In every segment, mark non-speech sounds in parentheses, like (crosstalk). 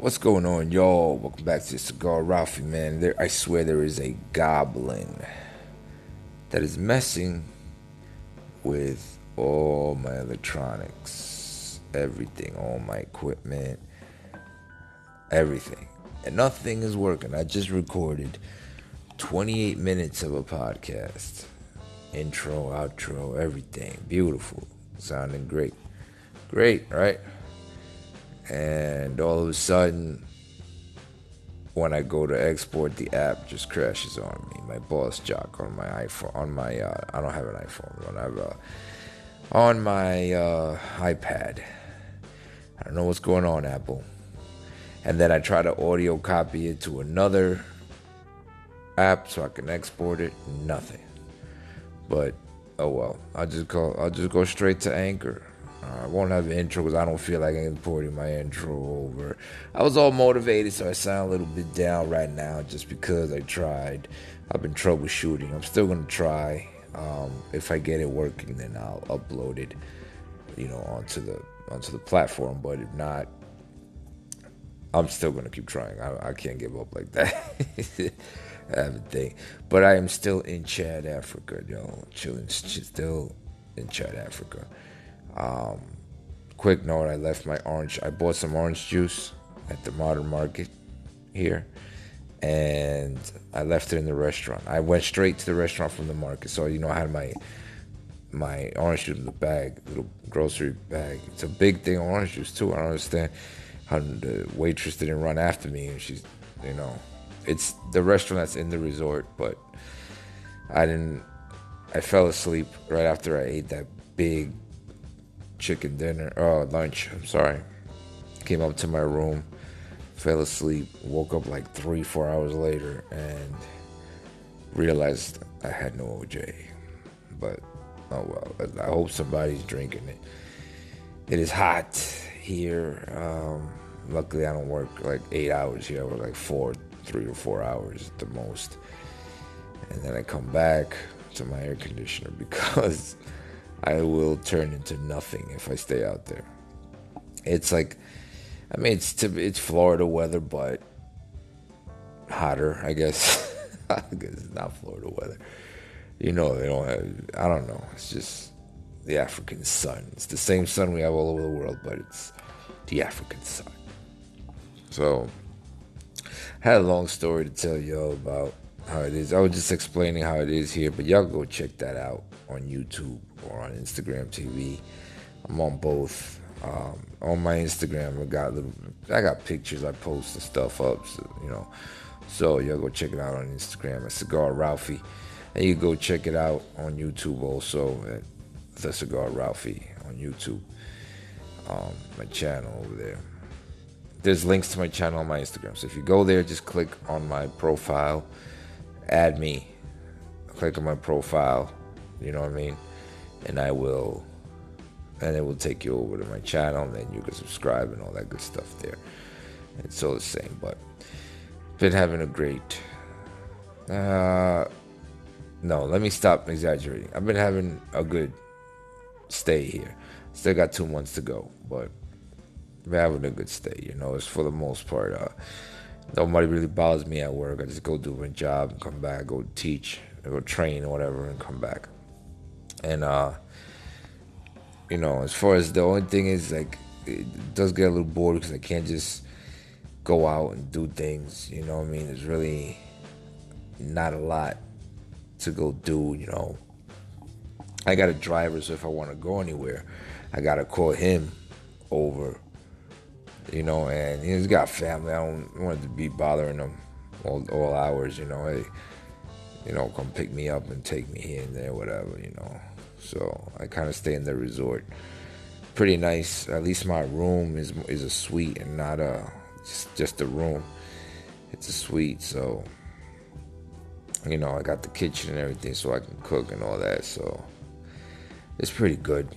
What's going on, y'all? Welcome back to Cigar Ralphie, man. There, I swear there is a goblin that is messing with all my electronics, everything, all my equipment, everything. And nothing is working. I just recorded 28 minutes of a podcast. Intro, outro, everything. Beautiful. Sounding great. Great, right? And all of a sudden when I go to export, the app just crashes on me. My BossJock on my iPhone, on my uh, I don't have an iPhone, but on my uh, iPad. I don't know what's going on, Apple. And then I try to audio copy it to another app so I can export it. Nothing. But oh well, I'll just go. I'll just go straight to Anchor. Uh, I won't have an intro because I don't feel like I'm importing my intro over. I was all motivated, so I sound a little bit down right now just because I tried. I've been troubleshooting. I'm still gonna try. Um, if I get it working, then I'll upload it, you know, onto the onto the platform. But if not, I'm still gonna keep trying. I, I can't give up like that. (laughs) I have a thing, but I am still in Chad, Africa, yo, chilling, still in Chad, Africa. Um, quick note: I left my orange. I bought some orange juice at the modern market here, and I left it in the restaurant. I went straight to the restaurant from the market, so you know I had my my orange juice in the bag, little grocery bag. It's a big thing orange juice too. I don't understand how the waitress didn't run after me, and she's, you know, it's the restaurant that's in the resort, but I didn't. I fell asleep right after I ate that big chicken dinner, oh, lunch, I'm sorry. Came up to my room, fell asleep, woke up like three, four hours later, and realized I had no OJ. But, oh well, I hope somebody's drinking it. It is hot here. Um, luckily, I don't work like eight hours here. I work like four, three or four hours at the most. And then I come back to my air conditioner (laughs) because I will turn into nothing if I stay out there. It's like, I mean, it's to, it's Florida weather, but hotter, (laughs) I guess. It's not Florida weather. You know, they don't have. I don't know. It's just the African sun. It's the same sun we have all over the world, but it's the African sun. So, I had a long story to tell y'all about how it is. I was just explaining how it is here, but y'all go check that out on YouTube or on Instagram TV. I'm on both. Um, on my Instagram, I got little, I got pictures I post and stuff up, so, you know. So y'all go check it out on Instagram at Cigar Ralphie, and you go check it out on YouTube also at the Cigar Ralphie on YouTube. Um, my channel over there. There's links to my channel on my Instagram. So if you go there, just click on my profile, add me, click on my profile. You know what I mean? And I will, and it will take you over to my channel, and then you can subscribe and all that good stuff there. It's all the same, but been having a great. Uh, no, let me stop exaggerating. I've been having a good stay here. Still got two months to go, but been having a good stay. You know, it's for the most part. Uh, nobody really bothers me at work. I just go do my job and come back, go teach, go train or whatever, and come back and uh you know as far as the only thing is like it does get a little bored because i can't just go out and do things you know what i mean? There's really not a lot to go do you know? I got a driver so if i want to go anywhere i gotta call him over you know? And he's got family. I don't want to be bothering him all, all hours you know? Hey you know come pick me up and take me here and there whatever you know so I kind of stay in the resort. Pretty nice. At least my room is is a suite and not a just, just a room. It's a suite, so you know I got the kitchen and everything, so I can cook and all that. So it's pretty good.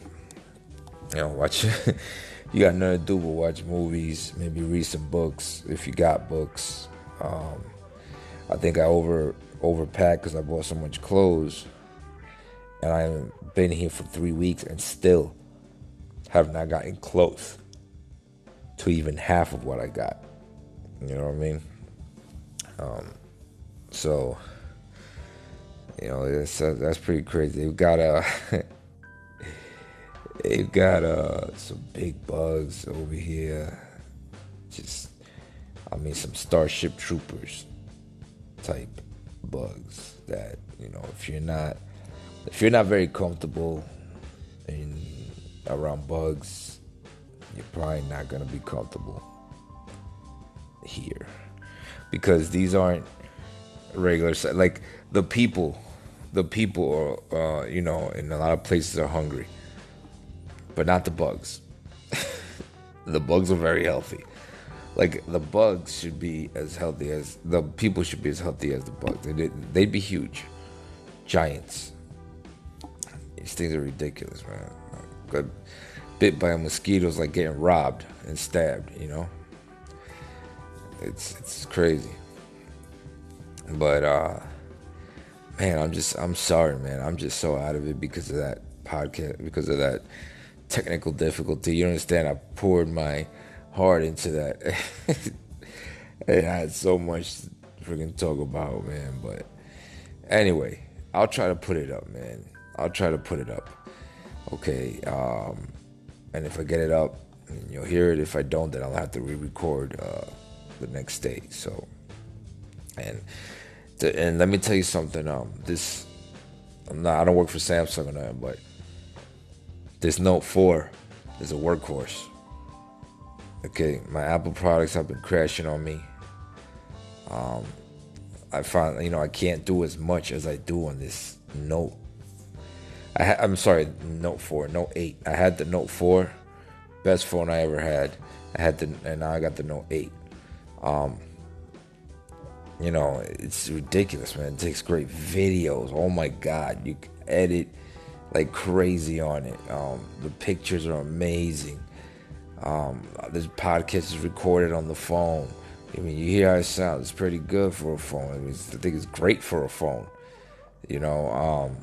You know, watch. (laughs) you got nothing to do but watch movies, maybe read some books if you got books. Um, I think I over overpacked because I bought so much clothes and I've been here for three weeks and still have not gotten close to even half of what I got You know what I mean? Um, so you know that's uh, that's pretty crazy. They've got uh (laughs) they've got uh some big bugs over here. Just I mean some Starship Troopers type bugs that you know if you're not if you're not very comfortable in around bugs, you're probably not gonna be comfortable here. Because these aren't regular like the people the people are uh, you know in a lot of places are hungry but not the bugs. (laughs) The bugs are very healthy. Like the bugs should be as healthy as the people should be as healthy as the bugs. They'd, they'd be huge. Giants these things are ridiculous man got bit by a mosquito is like getting robbed and stabbed you know it's it's crazy but uh man, I'm just I'm sorry, man. I'm just so out of it because of that podcast, because of that technical difficulty. You understand? I poured my heart into that. (laughs) and I had so much to freaking talk about, man. But anyway, I'll try to put it up, man. I'll try to put it up. Okay. Um, and if I get it up, you'll hear it. If I don't, then I'll have to re-record uh, the next day. So, and and let me tell you something. Um, this I'm not. I don't work for Samsung or nothing, but this Note 4 is a workhorse. Okay, my Apple products have been crashing on me. Um, I find you know I can't do as much as I do on this Note. I ha- I'm sorry, Note 4, Note 8. I had the Note 4, best phone I ever had. I had the and now I got the Note 8. Um, you know, it's ridiculous, man. It takes great videos. Oh my God, you edit like crazy on it. Um, the pictures are amazing. Um, this podcast is recorded on the phone. I mean, you hear how it sounds. It's pretty good for a phone. I, mean, I think it's great for a phone. You know, um,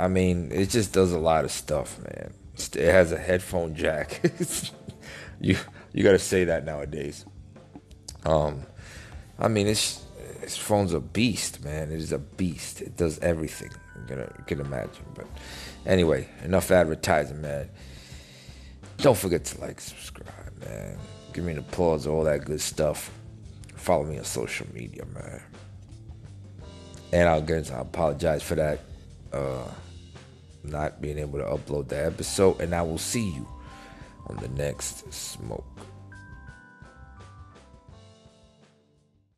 I mean, it just does a lot of stuff, man. It has a headphone jack. (laughs) you you got to say that nowadays. Um, I mean, it's this phone's a beast, man. It is a beast. It does everything. You can, you can imagine. But anyway, enough advertising, man. Don't forget to like, subscribe, man. Give me an applause, all that good stuff. Follow me on social media, man. And I'll get I apologize for that. Uh, not being able to upload the episode. And I will see you on the next smoke.